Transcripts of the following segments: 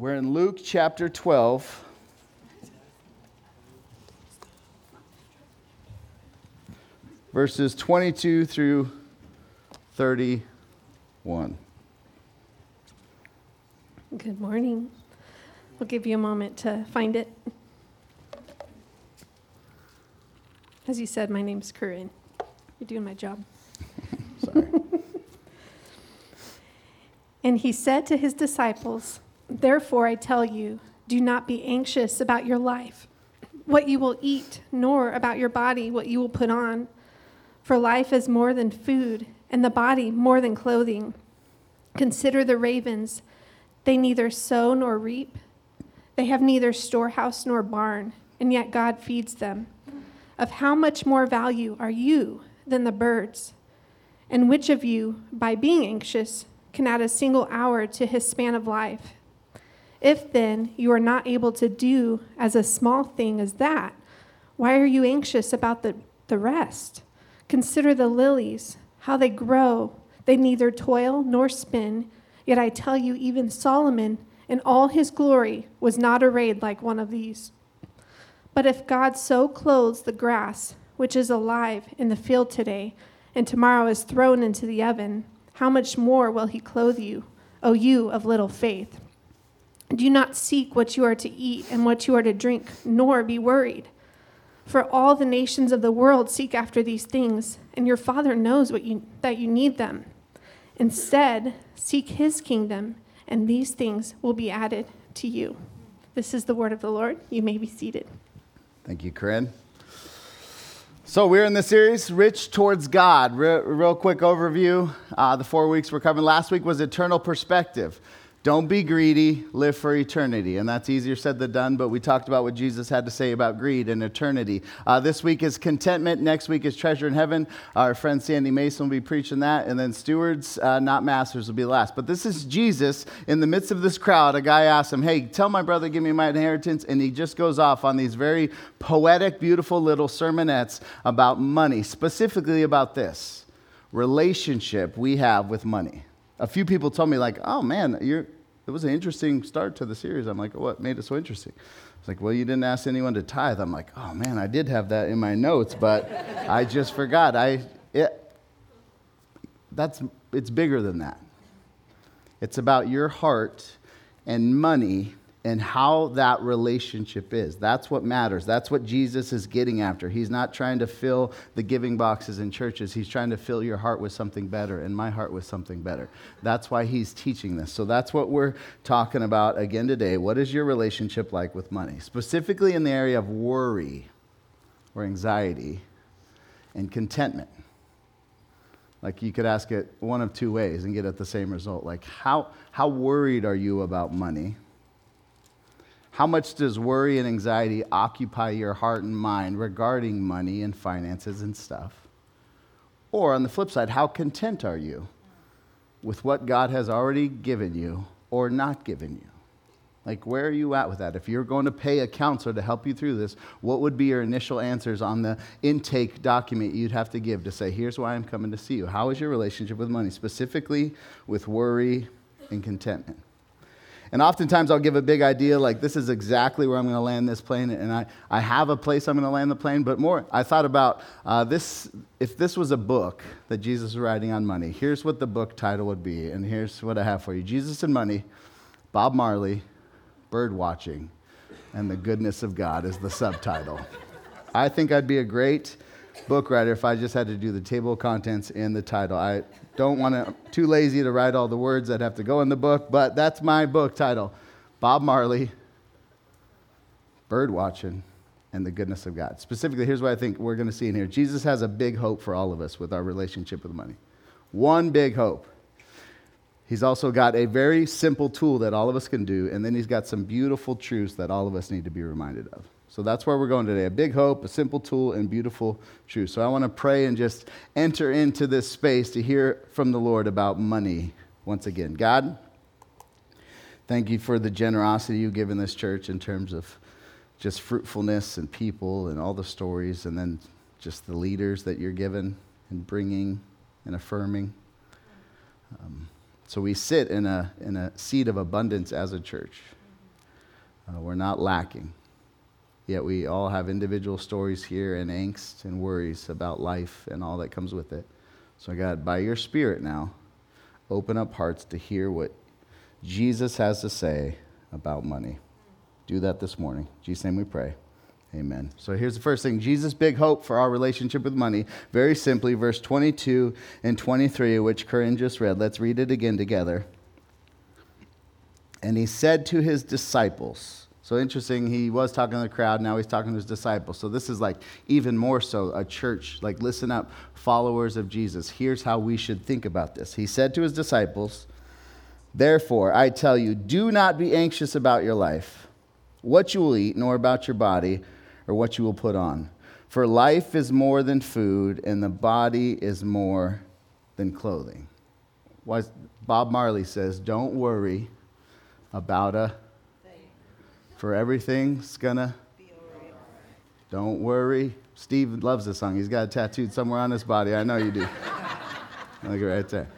We're in Luke chapter 12. Verses 22 through 31. Good morning. We'll give you a moment to find it. As you said, my name's Corinne. You're doing my job. Sorry. And he said to his disciples, Therefore I tell you, do not be anxious about your life, what you will eat, nor about your body, what you will put on. For life is more than food, and the body more than clothing. Consider the ravens. They neither sow nor reap, they have neither storehouse nor barn, and yet God feeds them. Of how much more value are you than the birds? And which of you, by being anxious, can add a single hour to his span of life? If then you are not able to do as a small thing as that, why are you anxious about the, the rest? Consider the lilies, how they grow. They neither toil nor spin. Yet I tell you, even Solomon in all his glory was not arrayed like one of these. But if God so clothes the grass, which is alive in the field today, and tomorrow is thrown into the oven, how much more will he clothe you, O you of little faith? Do not seek what you are to eat and what you are to drink, nor be worried. For all the nations of the world seek after these things, and your Father knows what you, that you need them. Instead, seek his kingdom, and these things will be added to you. This is the word of the Lord. You may be seated. Thank you, Corinne. So, we're in the series, Rich Towards God. Real, real quick overview. Uh, the four weeks we're covering. Last week was Eternal Perspective. Don't be greedy, live for eternity. And that's easier said than done, but we talked about what Jesus had to say about greed and eternity. Uh, this week is contentment. Next week is treasure in heaven. Our friend Sandy Mason will be preaching that. And then stewards, uh, not masters, will be last. But this is Jesus in the midst of this crowd. A guy asks him, Hey, tell my brother, give me my inheritance. And he just goes off on these very poetic, beautiful little sermonettes about money, specifically about this relationship we have with money a few people told me like, "Oh man, you're." It was an interesting start to the series. I'm like, "What made it so interesting?" It's like, "Well, you didn't ask anyone to tithe." I'm like, "Oh man, I did have that in my notes, but I just forgot." I it, that's it's bigger than that. It's about your heart and money and how that relationship is. That's what matters. That's what Jesus is getting after. He's not trying to fill the giving boxes in churches. He's trying to fill your heart with something better and my heart with something better. That's why he's teaching this. So that's what we're talking about again today. What is your relationship like with money? Specifically in the area of worry or anxiety and contentment. Like you could ask it one of two ways and get at the same result. Like how how worried are you about money? How much does worry and anxiety occupy your heart and mind regarding money and finances and stuff? Or on the flip side, how content are you with what God has already given you or not given you? Like, where are you at with that? If you're going to pay a counselor to help you through this, what would be your initial answers on the intake document you'd have to give to say, here's why I'm coming to see you? How is your relationship with money, specifically with worry and contentment? And oftentimes I'll give a big idea like this is exactly where I'm going to land this plane, and I, I have a place I'm going to land the plane. But more, I thought about uh, this if this was a book that Jesus was writing on money, here's what the book title would be, and here's what I have for you Jesus and Money, Bob Marley, Bird Watching, and the Goodness of God is the subtitle. I think I'd be a great book writer if I just had to do the table of contents and the title. I don't want to, too lazy to write all the words that have to go in the book, but that's my book title Bob Marley, Bird Watching, and the Goodness of God. Specifically, here's what I think we're going to see in here Jesus has a big hope for all of us with our relationship with money. One big hope. He's also got a very simple tool that all of us can do, and then he's got some beautiful truths that all of us need to be reminded of. So that's where we're going today a big hope, a simple tool, and beautiful truth. So I want to pray and just enter into this space to hear from the Lord about money once again. God, thank you for the generosity you've given this church in terms of just fruitfulness and people and all the stories, and then just the leaders that you're given and bringing and affirming. Um, so we sit in a, in a seat of abundance as a church. Uh, we're not lacking. Yet we all have individual stories here and angst and worries about life and all that comes with it. So, God, by your Spirit now, open up hearts to hear what Jesus has to say about money. Do that this morning. In Jesus' name we pray. Amen. So here's the first thing Jesus' big hope for our relationship with money. Very simply, verse 22 and 23, which Corinne just read. Let's read it again together. And he said to his disciples, so interesting, he was talking to the crowd, now he's talking to his disciples. So this is like even more so a church, like listen up, followers of Jesus. Here's how we should think about this. He said to his disciples, Therefore, I tell you, do not be anxious about your life, what you will eat, nor about your body or what you will put on. For life is more than food, and the body is more than clothing. Bob Marley says, Don't worry about a, for everything's gonna. Don't worry. Steve loves this song. He's got it tattooed somewhere on his body. I know you do. Look right there.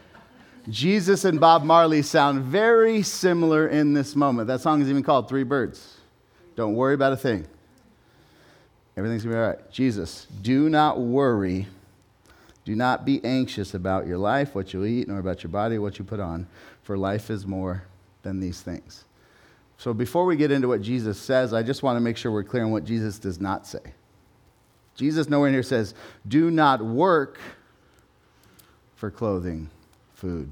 Jesus and Bob Marley sound very similar in this moment. That song is even called Three Birds. Don't worry about a thing. Everything's going to be all right. Jesus, do not worry. Do not be anxious about your life, what you eat, nor about your body, what you put on, for life is more than these things. So before we get into what Jesus says, I just want to make sure we're clear on what Jesus does not say. Jesus nowhere in here says, do not work for clothing, food.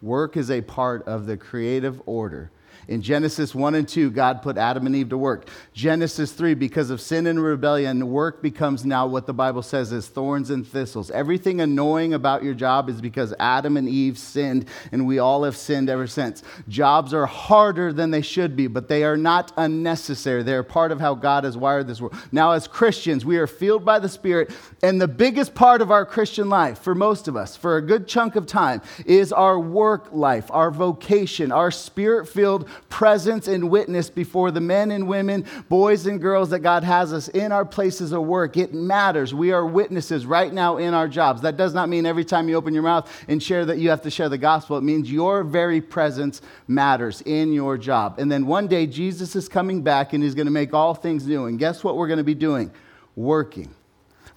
Work is a part of the creative order in Genesis 1 and 2, God put Adam and Eve to work. Genesis 3, because of sin and rebellion, work becomes now what the Bible says is thorns and thistles. Everything annoying about your job is because Adam and Eve sinned, and we all have sinned ever since. Jobs are harder than they should be, but they are not unnecessary. They are part of how God has wired this world. Now, as Christians, we are filled by the Spirit, and the biggest part of our Christian life, for most of us, for a good chunk of time, is our work life, our vocation, our spirit filled presence and witness before the men and women, boys and girls that God has us in our places of work. It matters. We are witnesses right now in our jobs. That does not mean every time you open your mouth and share that you have to share the gospel. It means your very presence matters in your job. And then one day Jesus is coming back and he's going to make all things new. And guess what we're going to be doing? Working.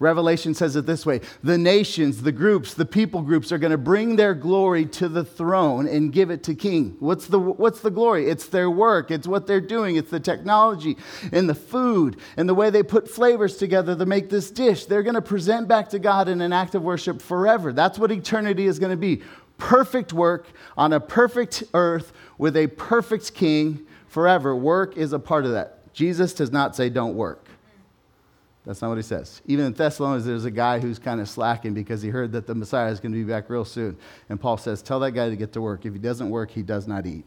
Revelation says it this way the nations, the groups, the people groups are going to bring their glory to the throne and give it to King. What's the, what's the glory? It's their work, it's what they're doing, it's the technology and the food and the way they put flavors together to make this dish. They're going to present back to God in an act of worship forever. That's what eternity is going to be perfect work on a perfect earth with a perfect king forever. Work is a part of that. Jesus does not say don't work. That's not what he says. Even in Thessalonians, there's a guy who's kind of slacking because he heard that the Messiah is going to be back real soon. And Paul says, Tell that guy to get to work. If he doesn't work, he does not eat.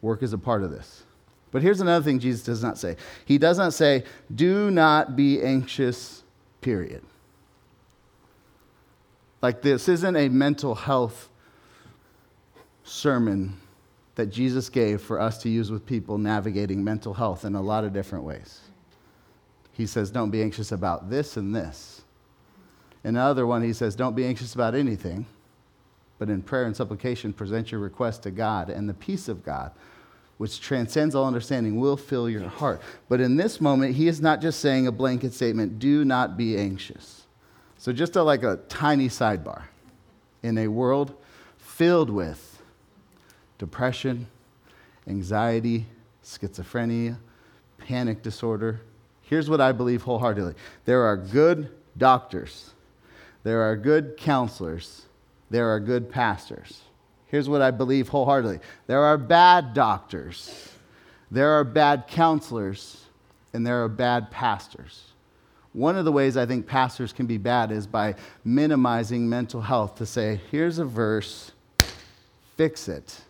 Work is a part of this. But here's another thing Jesus does not say He does not say, Do not be anxious, period. Like, this isn't a mental health sermon that Jesus gave for us to use with people navigating mental health in a lot of different ways he says, Don't be anxious about this and this. In another one, he says, Don't be anxious about anything, but in prayer and supplication, present your request to God, and the peace of God, which transcends all understanding, will fill your heart. But in this moment, he is not just saying a blanket statement, Do not be anxious. So, just a, like a tiny sidebar. In a world filled with depression, anxiety, schizophrenia, panic disorder, Here's what I believe wholeheartedly. There are good doctors, there are good counselors, there are good pastors. Here's what I believe wholeheartedly. There are bad doctors, there are bad counselors, and there are bad pastors. One of the ways I think pastors can be bad is by minimizing mental health to say, here's a verse, fix it.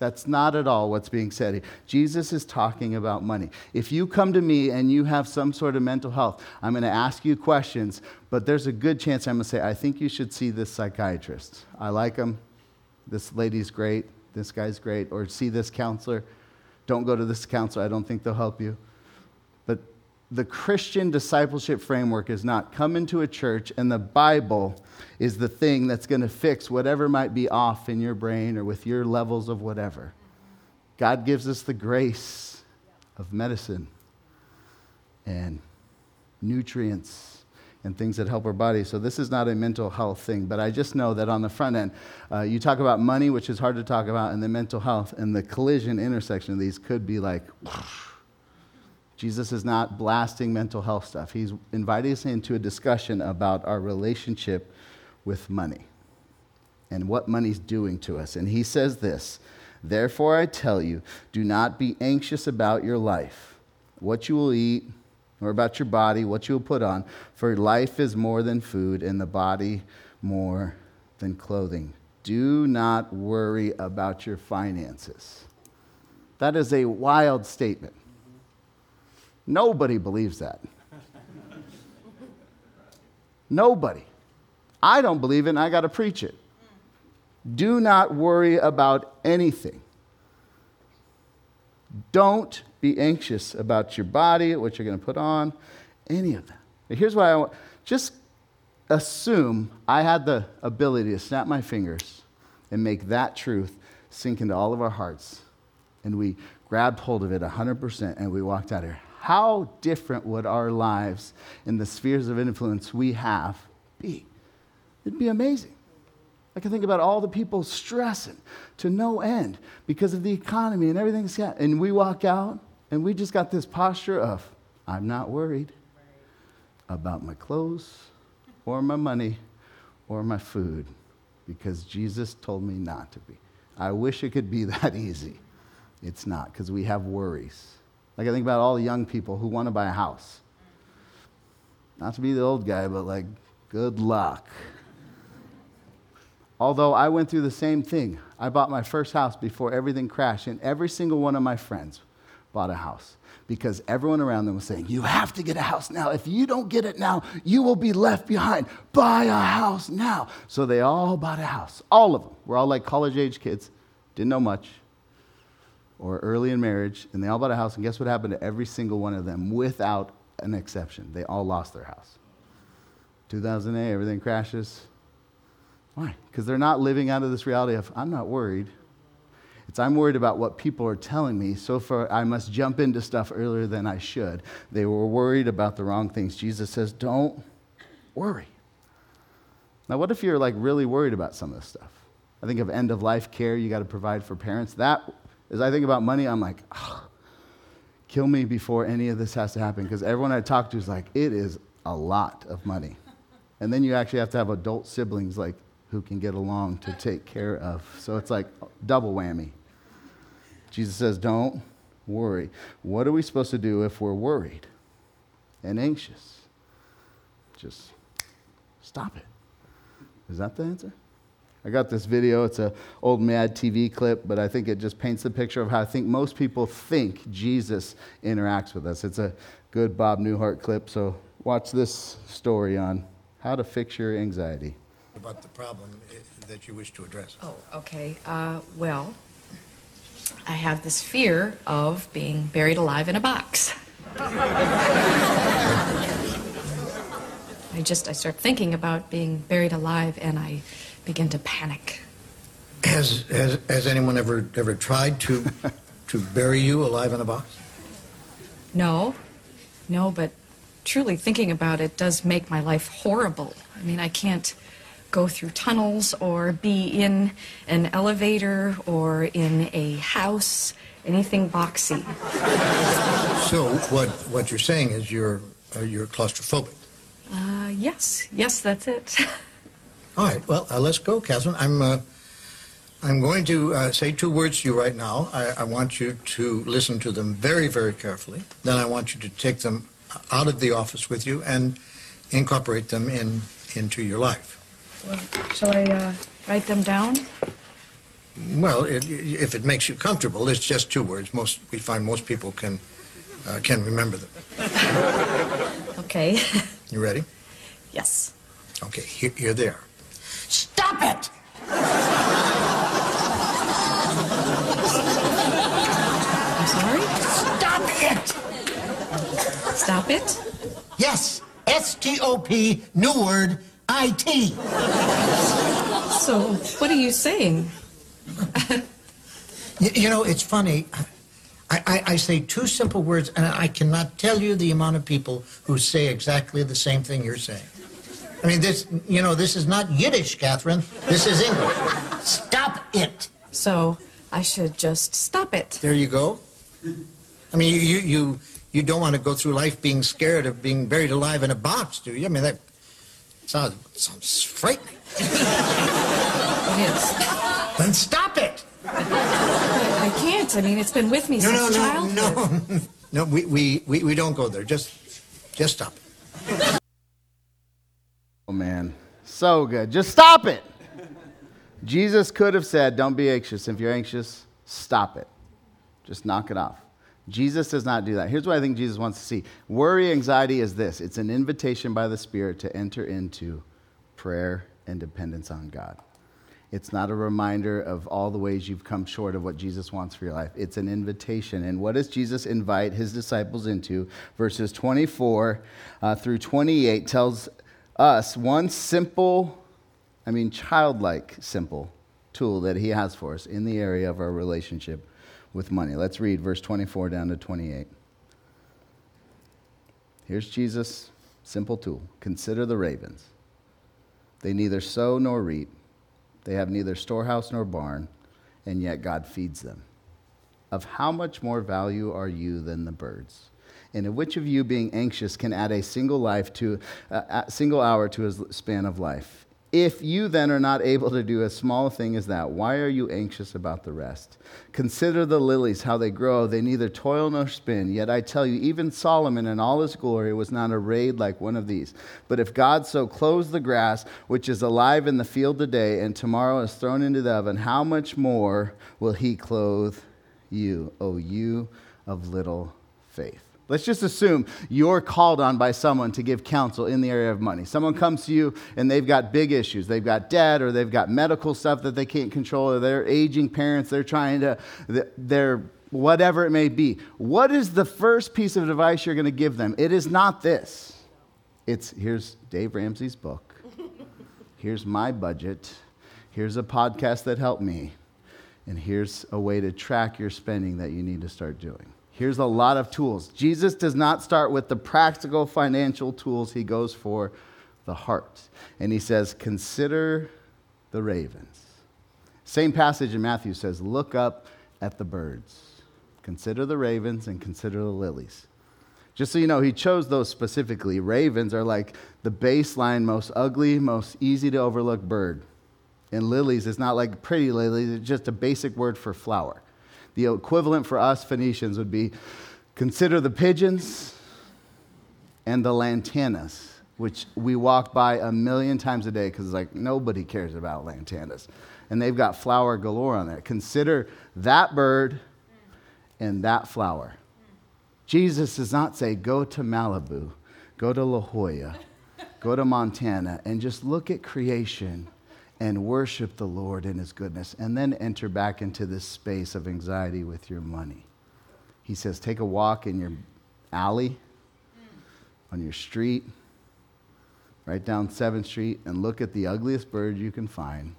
That's not at all what's being said here. Jesus is talking about money. If you come to me and you have some sort of mental health, I'm going to ask you questions, but there's a good chance I'm going to say, I think you should see this psychiatrist. I like him. This lady's great. This guy's great. Or see this counselor. Don't go to this counselor. I don't think they'll help you the Christian discipleship framework is not come into a church and the Bible is the thing that's going to fix whatever might be off in your brain or with your levels of whatever. God gives us the grace of medicine and nutrients and things that help our body. So this is not a mental health thing, but I just know that on the front end, uh, you talk about money, which is hard to talk about, and then mental health, and the collision intersection of these could be like. Jesus is not blasting mental health stuff. He's inviting us into a discussion about our relationship with money and what money's doing to us. And he says this Therefore, I tell you, do not be anxious about your life, what you will eat or about your body, what you will put on. For life is more than food, and the body more than clothing. Do not worry about your finances. That is a wild statement. Nobody believes that. Nobody. I don't believe it, and I got to preach it. Do not worry about anything. Don't be anxious about your body, what you're going to put on, any of that. here's why I want just assume I had the ability to snap my fingers and make that truth sink into all of our hearts. And we grabbed hold of it 100% and we walked out here. How different would our lives in the spheres of influence we have be? It'd be amazing. I can think about all the people stressing to no end because of the economy and everything's got, and we walk out and we just got this posture of, I'm not worried about my clothes or my money or my food because Jesus told me not to be. I wish it could be that easy. It's not because we have worries. Like I think about all the young people who want to buy a house. Not to be the old guy, but like, good luck. Although I went through the same thing. I bought my first house before everything crashed, and every single one of my friends bought a house because everyone around them was saying, You have to get a house now. If you don't get it now, you will be left behind. Buy a house now. So they all bought a house. All of them. We're all like college age kids, didn't know much, or early in marriage, and they all bought a house. And guess what happened to every single one of them without an exception? They all lost their house. 2008, everything crashes. Why? Because they're not living out of this reality of, I'm not worried. It's I'm worried about what people are telling me, so far I must jump into stuff earlier than I should. They were worried about the wrong things. Jesus says, Don't worry. Now, what if you're like really worried about some of this stuff? I think of end of life care you got to provide for parents. That, as I think about money, I'm like, oh, kill me before any of this has to happen. Because everyone I talk to is like, it is a lot of money. And then you actually have to have adult siblings like who can get along to take care of. So it's like double whammy. Jesus says, Don't worry. What are we supposed to do if we're worried and anxious? Just stop it. Is that the answer? I got this video. It's an old Mad TV clip, but I think it just paints the picture of how I think most people think Jesus interacts with us. It's a good Bob Newhart clip, so watch this story on how to fix your anxiety. About the problem eh, that you wish to address. Oh, okay. Uh, well, I have this fear of being buried alive in a box. I just I start thinking about being buried alive and I begin to panic. Has has, has anyone ever ever tried to to bury you alive in a box? No. No, but truly thinking about it does make my life horrible. I mean, I can't go through tunnels or be in an elevator or in a house, anything boxy. So what what you're saying is you're uh, you're claustrophobic. Uh, yes, yes, that's it. All right. Well, uh, let's go, Catherine. I'm uh, I'm going to uh, say two words to you right now. I, I want you to listen to them very, very carefully. Then I want you to take them out of the office with you and incorporate them in into your life. Well, shall I uh, write them down? Well, it, if it makes you comfortable, it's just two words. Most we find most people can uh, can remember them. Okay. You ready? yes. Okay, here, here they are. Stop it! I'm sorry. Stop it! Stop it. Yes, S T O P, new word, I T. So, what are you saying? You, you know, it's funny. I, I, I say two simple words, and I cannot tell you the amount of people who say exactly the same thing you're saying. I mean, this, you know, this is not Yiddish, Catherine. This is English. Stop it. So I should just stop it. There you go. I mean, you, you, you don't want to go through life being scared of being buried alive in a box, do you? I mean, that sounds, sounds frightening. It is. Then stop it. I can't. I mean, it's been with me No, since no, no, childhood. no. No, we, we, we, we don't go there. Just, just stop it. Oh, man. So good. Just stop it. Jesus could have said, Don't be anxious. If you're anxious, stop it. Just knock it off. Jesus does not do that. Here's what I think Jesus wants to see worry, anxiety is this it's an invitation by the Spirit to enter into prayer and dependence on God. It's not a reminder of all the ways you've come short of what Jesus wants for your life. It's an invitation. And what does Jesus invite his disciples into? Verses 24 uh, through 28 tells us one simple, I mean, childlike simple tool that he has for us in the area of our relationship with money. Let's read verse 24 down to 28. Here's Jesus' simple tool consider the ravens. They neither sow nor reap, they have neither storehouse nor barn, and yet God feeds them. Of how much more value are you than the birds? And which of you, being anxious, can add a single life to uh, a single hour to his span of life? If you then are not able to do a small thing as that, why are you anxious about the rest? Consider the lilies, how they grow. They neither toil nor spin. Yet I tell you, even Solomon in all his glory was not arrayed like one of these. But if God so clothes the grass, which is alive in the field today, and tomorrow is thrown into the oven, how much more will he clothe you, O you of little faith? Let's just assume you're called on by someone to give counsel in the area of money. Someone comes to you and they've got big issues. They've got debt or they've got medical stuff that they can't control or they're aging parents. They're trying to, they're whatever it may be. What is the first piece of advice you're going to give them? It is not this. It's here's Dave Ramsey's book. Here's my budget. Here's a podcast that helped me. And here's a way to track your spending that you need to start doing. Here's a lot of tools. Jesus does not start with the practical financial tools, he goes for the heart. And he says, Consider the ravens. Same passage in Matthew says, Look up at the birds. Consider the ravens and consider the lilies. Just so you know, he chose those specifically. Ravens are like the baseline, most ugly, most easy to overlook bird. And lilies is not like pretty lilies, it's just a basic word for flower. The equivalent for us Phoenicians would be consider the pigeons and the lantanas, which we walk by a million times a day because like nobody cares about lantanas. And they've got flower galore on there. Consider that bird and that flower. Jesus does not say, go to Malibu, go to La Jolla, go to Montana, and just look at creation and worship the Lord in His goodness, and then enter back into this space of anxiety with your money. He says, take a walk in your alley, on your street, right down 7th Street, and look at the ugliest bird you can find,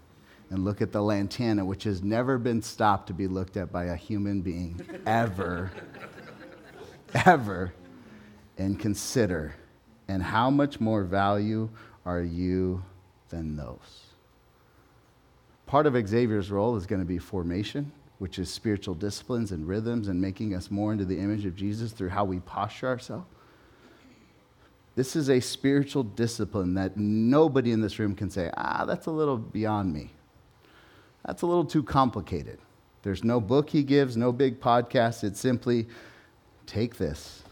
and look at the lantana, which has never been stopped to be looked at by a human being, ever, ever, and consider, and how much more value are you than those? Part of Xavier's role is going to be formation, which is spiritual disciplines and rhythms and making us more into the image of Jesus through how we posture ourselves. This is a spiritual discipline that nobody in this room can say, ah, that's a little beyond me. That's a little too complicated. There's no book he gives, no big podcast. It's simply take this,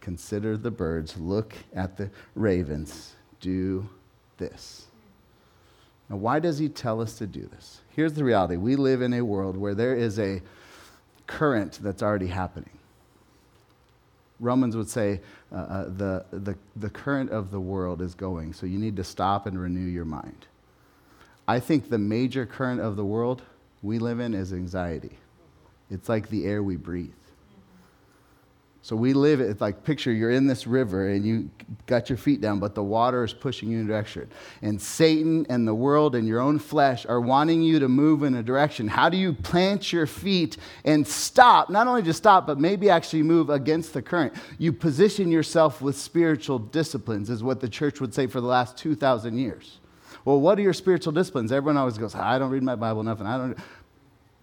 consider the birds, look at the ravens, do this. Now, why does he tell us to do this? Here's the reality we live in a world where there is a current that's already happening. Romans would say uh, uh, the, the, the current of the world is going, so you need to stop and renew your mind. I think the major current of the world we live in is anxiety. It's like the air we breathe. So we live it like picture you're in this river and you got your feet down, but the water is pushing you in a direction. And Satan and the world and your own flesh are wanting you to move in a direction. How do you plant your feet and stop? Not only just stop, but maybe actually move against the current. You position yourself with spiritual disciplines, is what the church would say for the last 2,000 years. Well, what are your spiritual disciplines? Everyone always goes, I don't read my Bible enough, and I don't.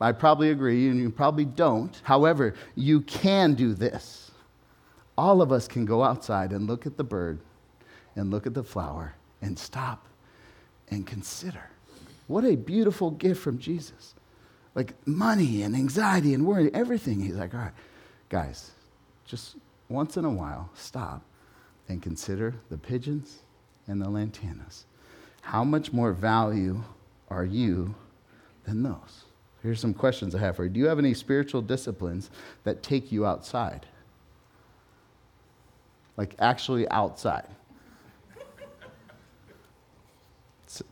I probably agree, and you probably don't. However, you can do this all of us can go outside and look at the bird and look at the flower and stop and consider. What a beautiful gift from Jesus. Like money and anxiety and worry, everything. He's like, all right, guys, just once in a while, stop and consider the pigeons and the lantanas. How much more value are you than those? Here's some questions I have for you. Do you have any spiritual disciplines that take you outside? Like actually outside.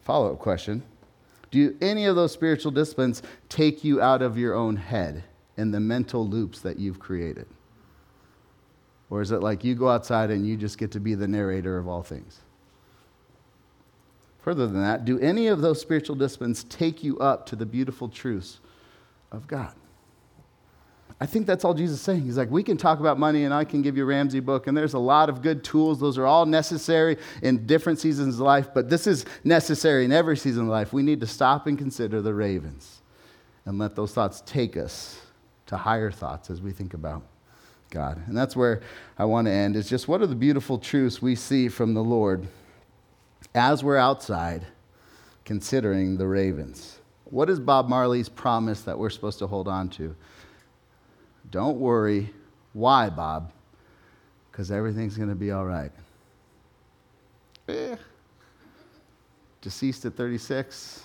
Follow up question Do any of those spiritual disciplines take you out of your own head and the mental loops that you've created? Or is it like you go outside and you just get to be the narrator of all things? Further than that, do any of those spiritual disciplines take you up to the beautiful truths of God? I think that's all Jesus is saying. He's like, we can talk about money and I can give you Ramsey book, and there's a lot of good tools. Those are all necessary in different seasons of life, but this is necessary in every season of life. We need to stop and consider the ravens and let those thoughts take us to higher thoughts as we think about God. And that's where I want to end is just what are the beautiful truths we see from the Lord as we're outside considering the ravens? What is Bob Marley's promise that we're supposed to hold on to? Don't worry. Why, Bob? Because everything's going to be all right. Eh. Deceased at 36.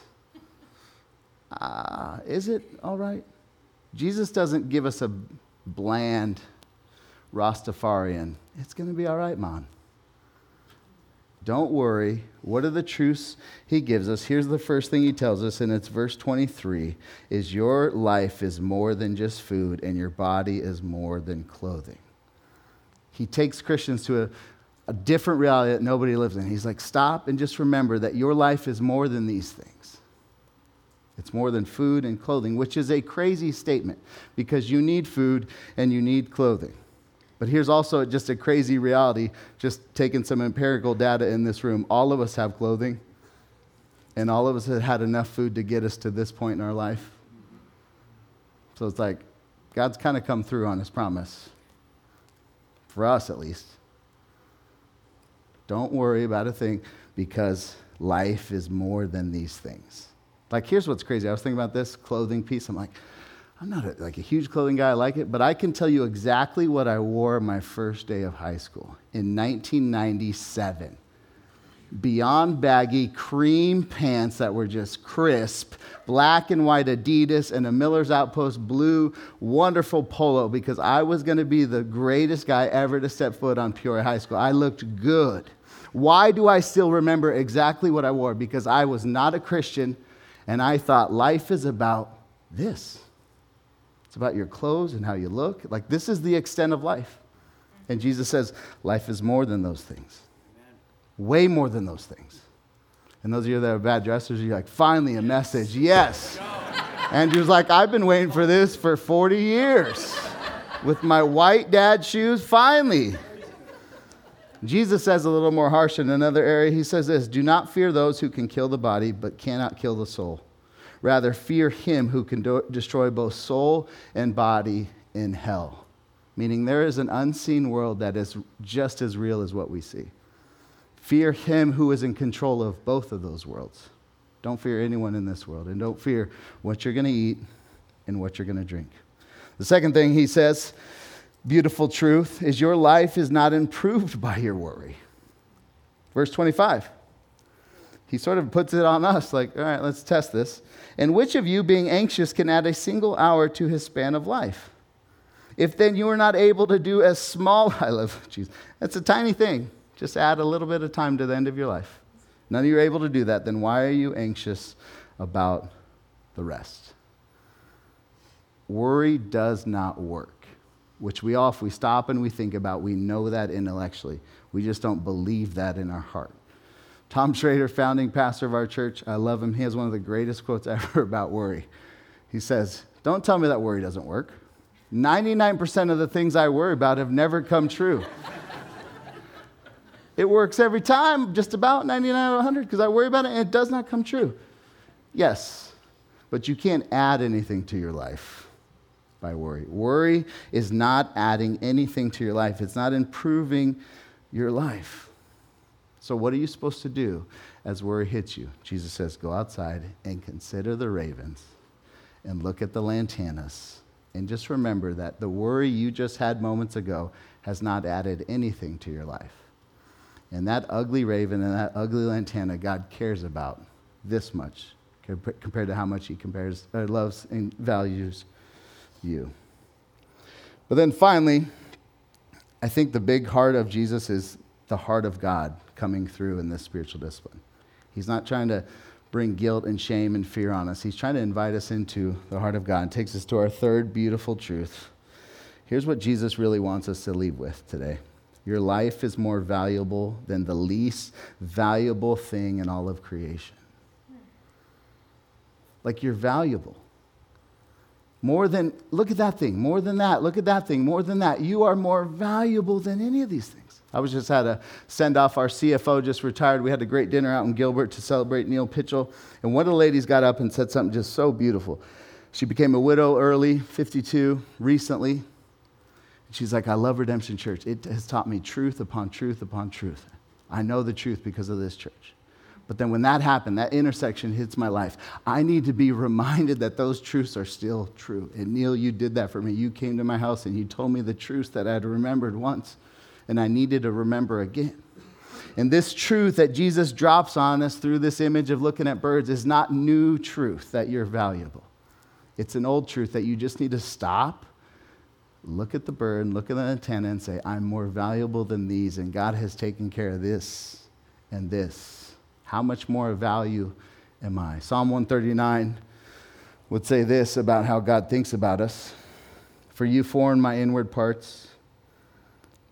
Uh, is it all right? Jesus doesn't give us a bland Rastafarian. It's going to be all right, Mom. Don't worry. What are the truths he gives us? Here's the first thing he tells us, and it's verse 23 is your life is more than just food, and your body is more than clothing. He takes Christians to a, a different reality that nobody lives in. He's like, stop and just remember that your life is more than these things. It's more than food and clothing, which is a crazy statement because you need food and you need clothing. But here's also just a crazy reality, just taking some empirical data in this room. All of us have clothing, and all of us have had enough food to get us to this point in our life. So it's like God's kind of come through on his promise, for us at least. Don't worry about a thing because life is more than these things. Like, here's what's crazy. I was thinking about this clothing piece. I'm like, I'm not a, like a huge clothing guy, I like it, but I can tell you exactly what I wore my first day of high school in 1997. Beyond baggy cream pants that were just crisp, black and white Adidas, and a Miller's Outpost blue, wonderful polo because I was going to be the greatest guy ever to step foot on Peoria High School. I looked good. Why do I still remember exactly what I wore? Because I was not a Christian and I thought life is about this. It's about your clothes and how you look. Like, this is the extent of life. And Jesus says, life is more than those things. Way more than those things. And those of you that are bad dressers, you're like, finally a message. Yes. Andrew's like, I've been waiting for this for 40 years. With my white dad shoes, finally. Jesus says a little more harsh in another area. He says this Do not fear those who can kill the body, but cannot kill the soul. Rather, fear him who can do- destroy both soul and body in hell. Meaning, there is an unseen world that is just as real as what we see. Fear him who is in control of both of those worlds. Don't fear anyone in this world, and don't fear what you're going to eat and what you're going to drink. The second thing he says, beautiful truth, is your life is not improved by your worry. Verse 25 he sort of puts it on us like, all right, let's test this. And which of you, being anxious, can add a single hour to his span of life? If then you are not able to do as small, I love, jeez, that's a tiny thing. Just add a little bit of time to the end of your life. None of you are able to do that, then why are you anxious about the rest? Worry does not work. which we all, if we stop and we think about, we know that intellectually. We just don't believe that in our heart. Tom Schrader, founding pastor of our church, I love him. He has one of the greatest quotes ever about worry. He says, Don't tell me that worry doesn't work. 99% of the things I worry about have never come true. it works every time, just about 99 out of 100, because I worry about it and it does not come true. Yes, but you can't add anything to your life by worry. Worry is not adding anything to your life, it's not improving your life. So, what are you supposed to do as worry hits you? Jesus says, Go outside and consider the ravens and look at the lantanas. And just remember that the worry you just had moments ago has not added anything to your life. And that ugly raven and that ugly lantana, God cares about this much compared to how much He compares, uh, loves and values you. But then finally, I think the big heart of Jesus is the heart of God coming through in this spiritual discipline. He's not trying to bring guilt and shame and fear on us. He's trying to invite us into the heart of God and takes us to our third beautiful truth. Here's what Jesus really wants us to leave with today. Your life is more valuable than the least valuable thing in all of creation. Like you're valuable. More than, look at that thing, more than that, look at that thing, more than that. You are more valuable than any of these things. I was just had a send off. Our CFO just retired. We had a great dinner out in Gilbert to celebrate Neil Pitchell. And one of the ladies got up and said something just so beautiful. She became a widow early, 52, recently. She's like, I love Redemption Church. It has taught me truth upon truth upon truth. I know the truth because of this church. But then when that happened, that intersection hits my life. I need to be reminded that those truths are still true. And Neil, you did that for me. You came to my house and you told me the truths that I'd remembered once, and I needed to remember again. And this truth that Jesus drops on us through this image of looking at birds is not new truth that you're valuable. It's an old truth that you just need to stop, look at the bird, look at the lantana, and say, I'm more valuable than these, and God has taken care of this and this how much more value am I? Psalm 139 would say this about how God thinks about us For you formed my inward parts,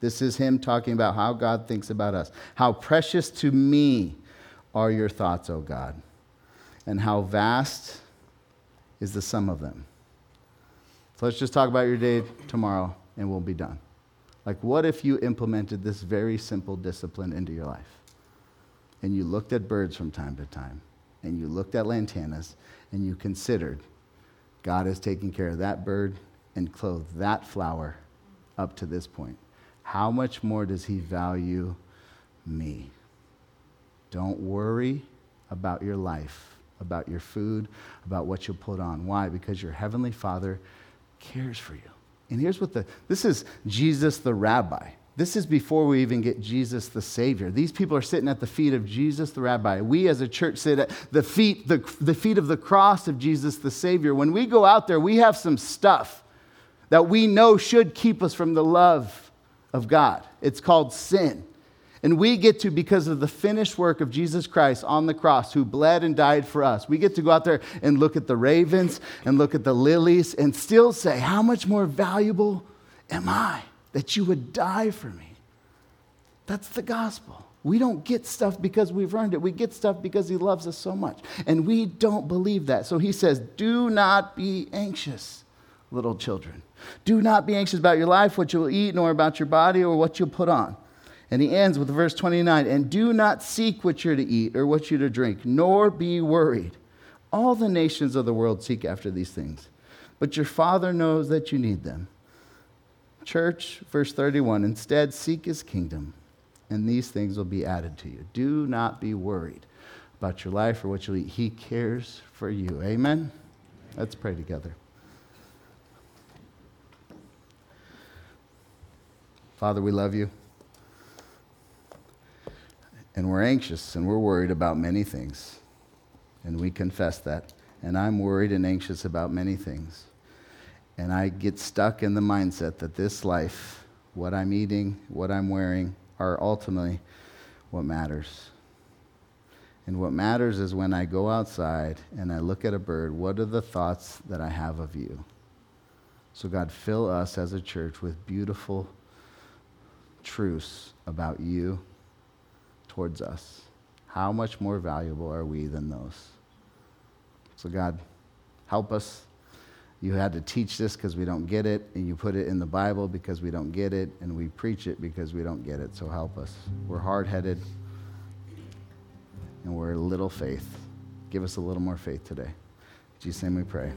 This is him talking about how God thinks about us. How precious to me are your thoughts, O God, and how vast is the sum of them. So let's just talk about your day tomorrow and we'll be done. Like, what if you implemented this very simple discipline into your life? And you looked at birds from time to time, and you looked at lantanas, and you considered God has taken care of that bird and clothed that flower up to this point. How much more does He value me? Don't worry about your life, about your food, about what you'll put on. Why? Because your Heavenly Father cares for you. And here's what the this is Jesus the rabbi. This is before we even get Jesus the Savior. These people are sitting at the feet of Jesus the rabbi. We as a church sit at the feet, the, the feet of the cross of Jesus the Savior. When we go out there, we have some stuff that we know should keep us from the love of God. It's called sin. And we get to, because of the finished work of Jesus Christ on the cross, who bled and died for us, we get to go out there and look at the ravens and look at the lilies and still say, How much more valuable am I that you would die for me? That's the gospel. We don't get stuff because we've earned it. We get stuff because he loves us so much. And we don't believe that. So he says, Do not be anxious, little children. Do not be anxious about your life, what you will eat, nor about your body or what you'll put on. And he ends with verse 29 And do not seek what you're to eat or what you're to drink, nor be worried. All the nations of the world seek after these things, but your Father knows that you need them. Church, verse 31 Instead, seek his kingdom, and these things will be added to you. Do not be worried about your life or what you'll eat. He cares for you. Amen? Let's pray together. Father, we love you. And we're anxious and we're worried about many things. And we confess that. And I'm worried and anxious about many things. And I get stuck in the mindset that this life, what I'm eating, what I'm wearing, are ultimately what matters. And what matters is when I go outside and I look at a bird, what are the thoughts that I have of you? So, God, fill us as a church with beautiful truths about you towards us. How much more valuable are we than those? So, God, help us. You had to teach this because we don't get it, and you put it in the Bible because we don't get it, and we preach it because we don't get it. So, help us. We're hard headed, and we're little faith. Give us a little more faith today. In Jesus' name we pray.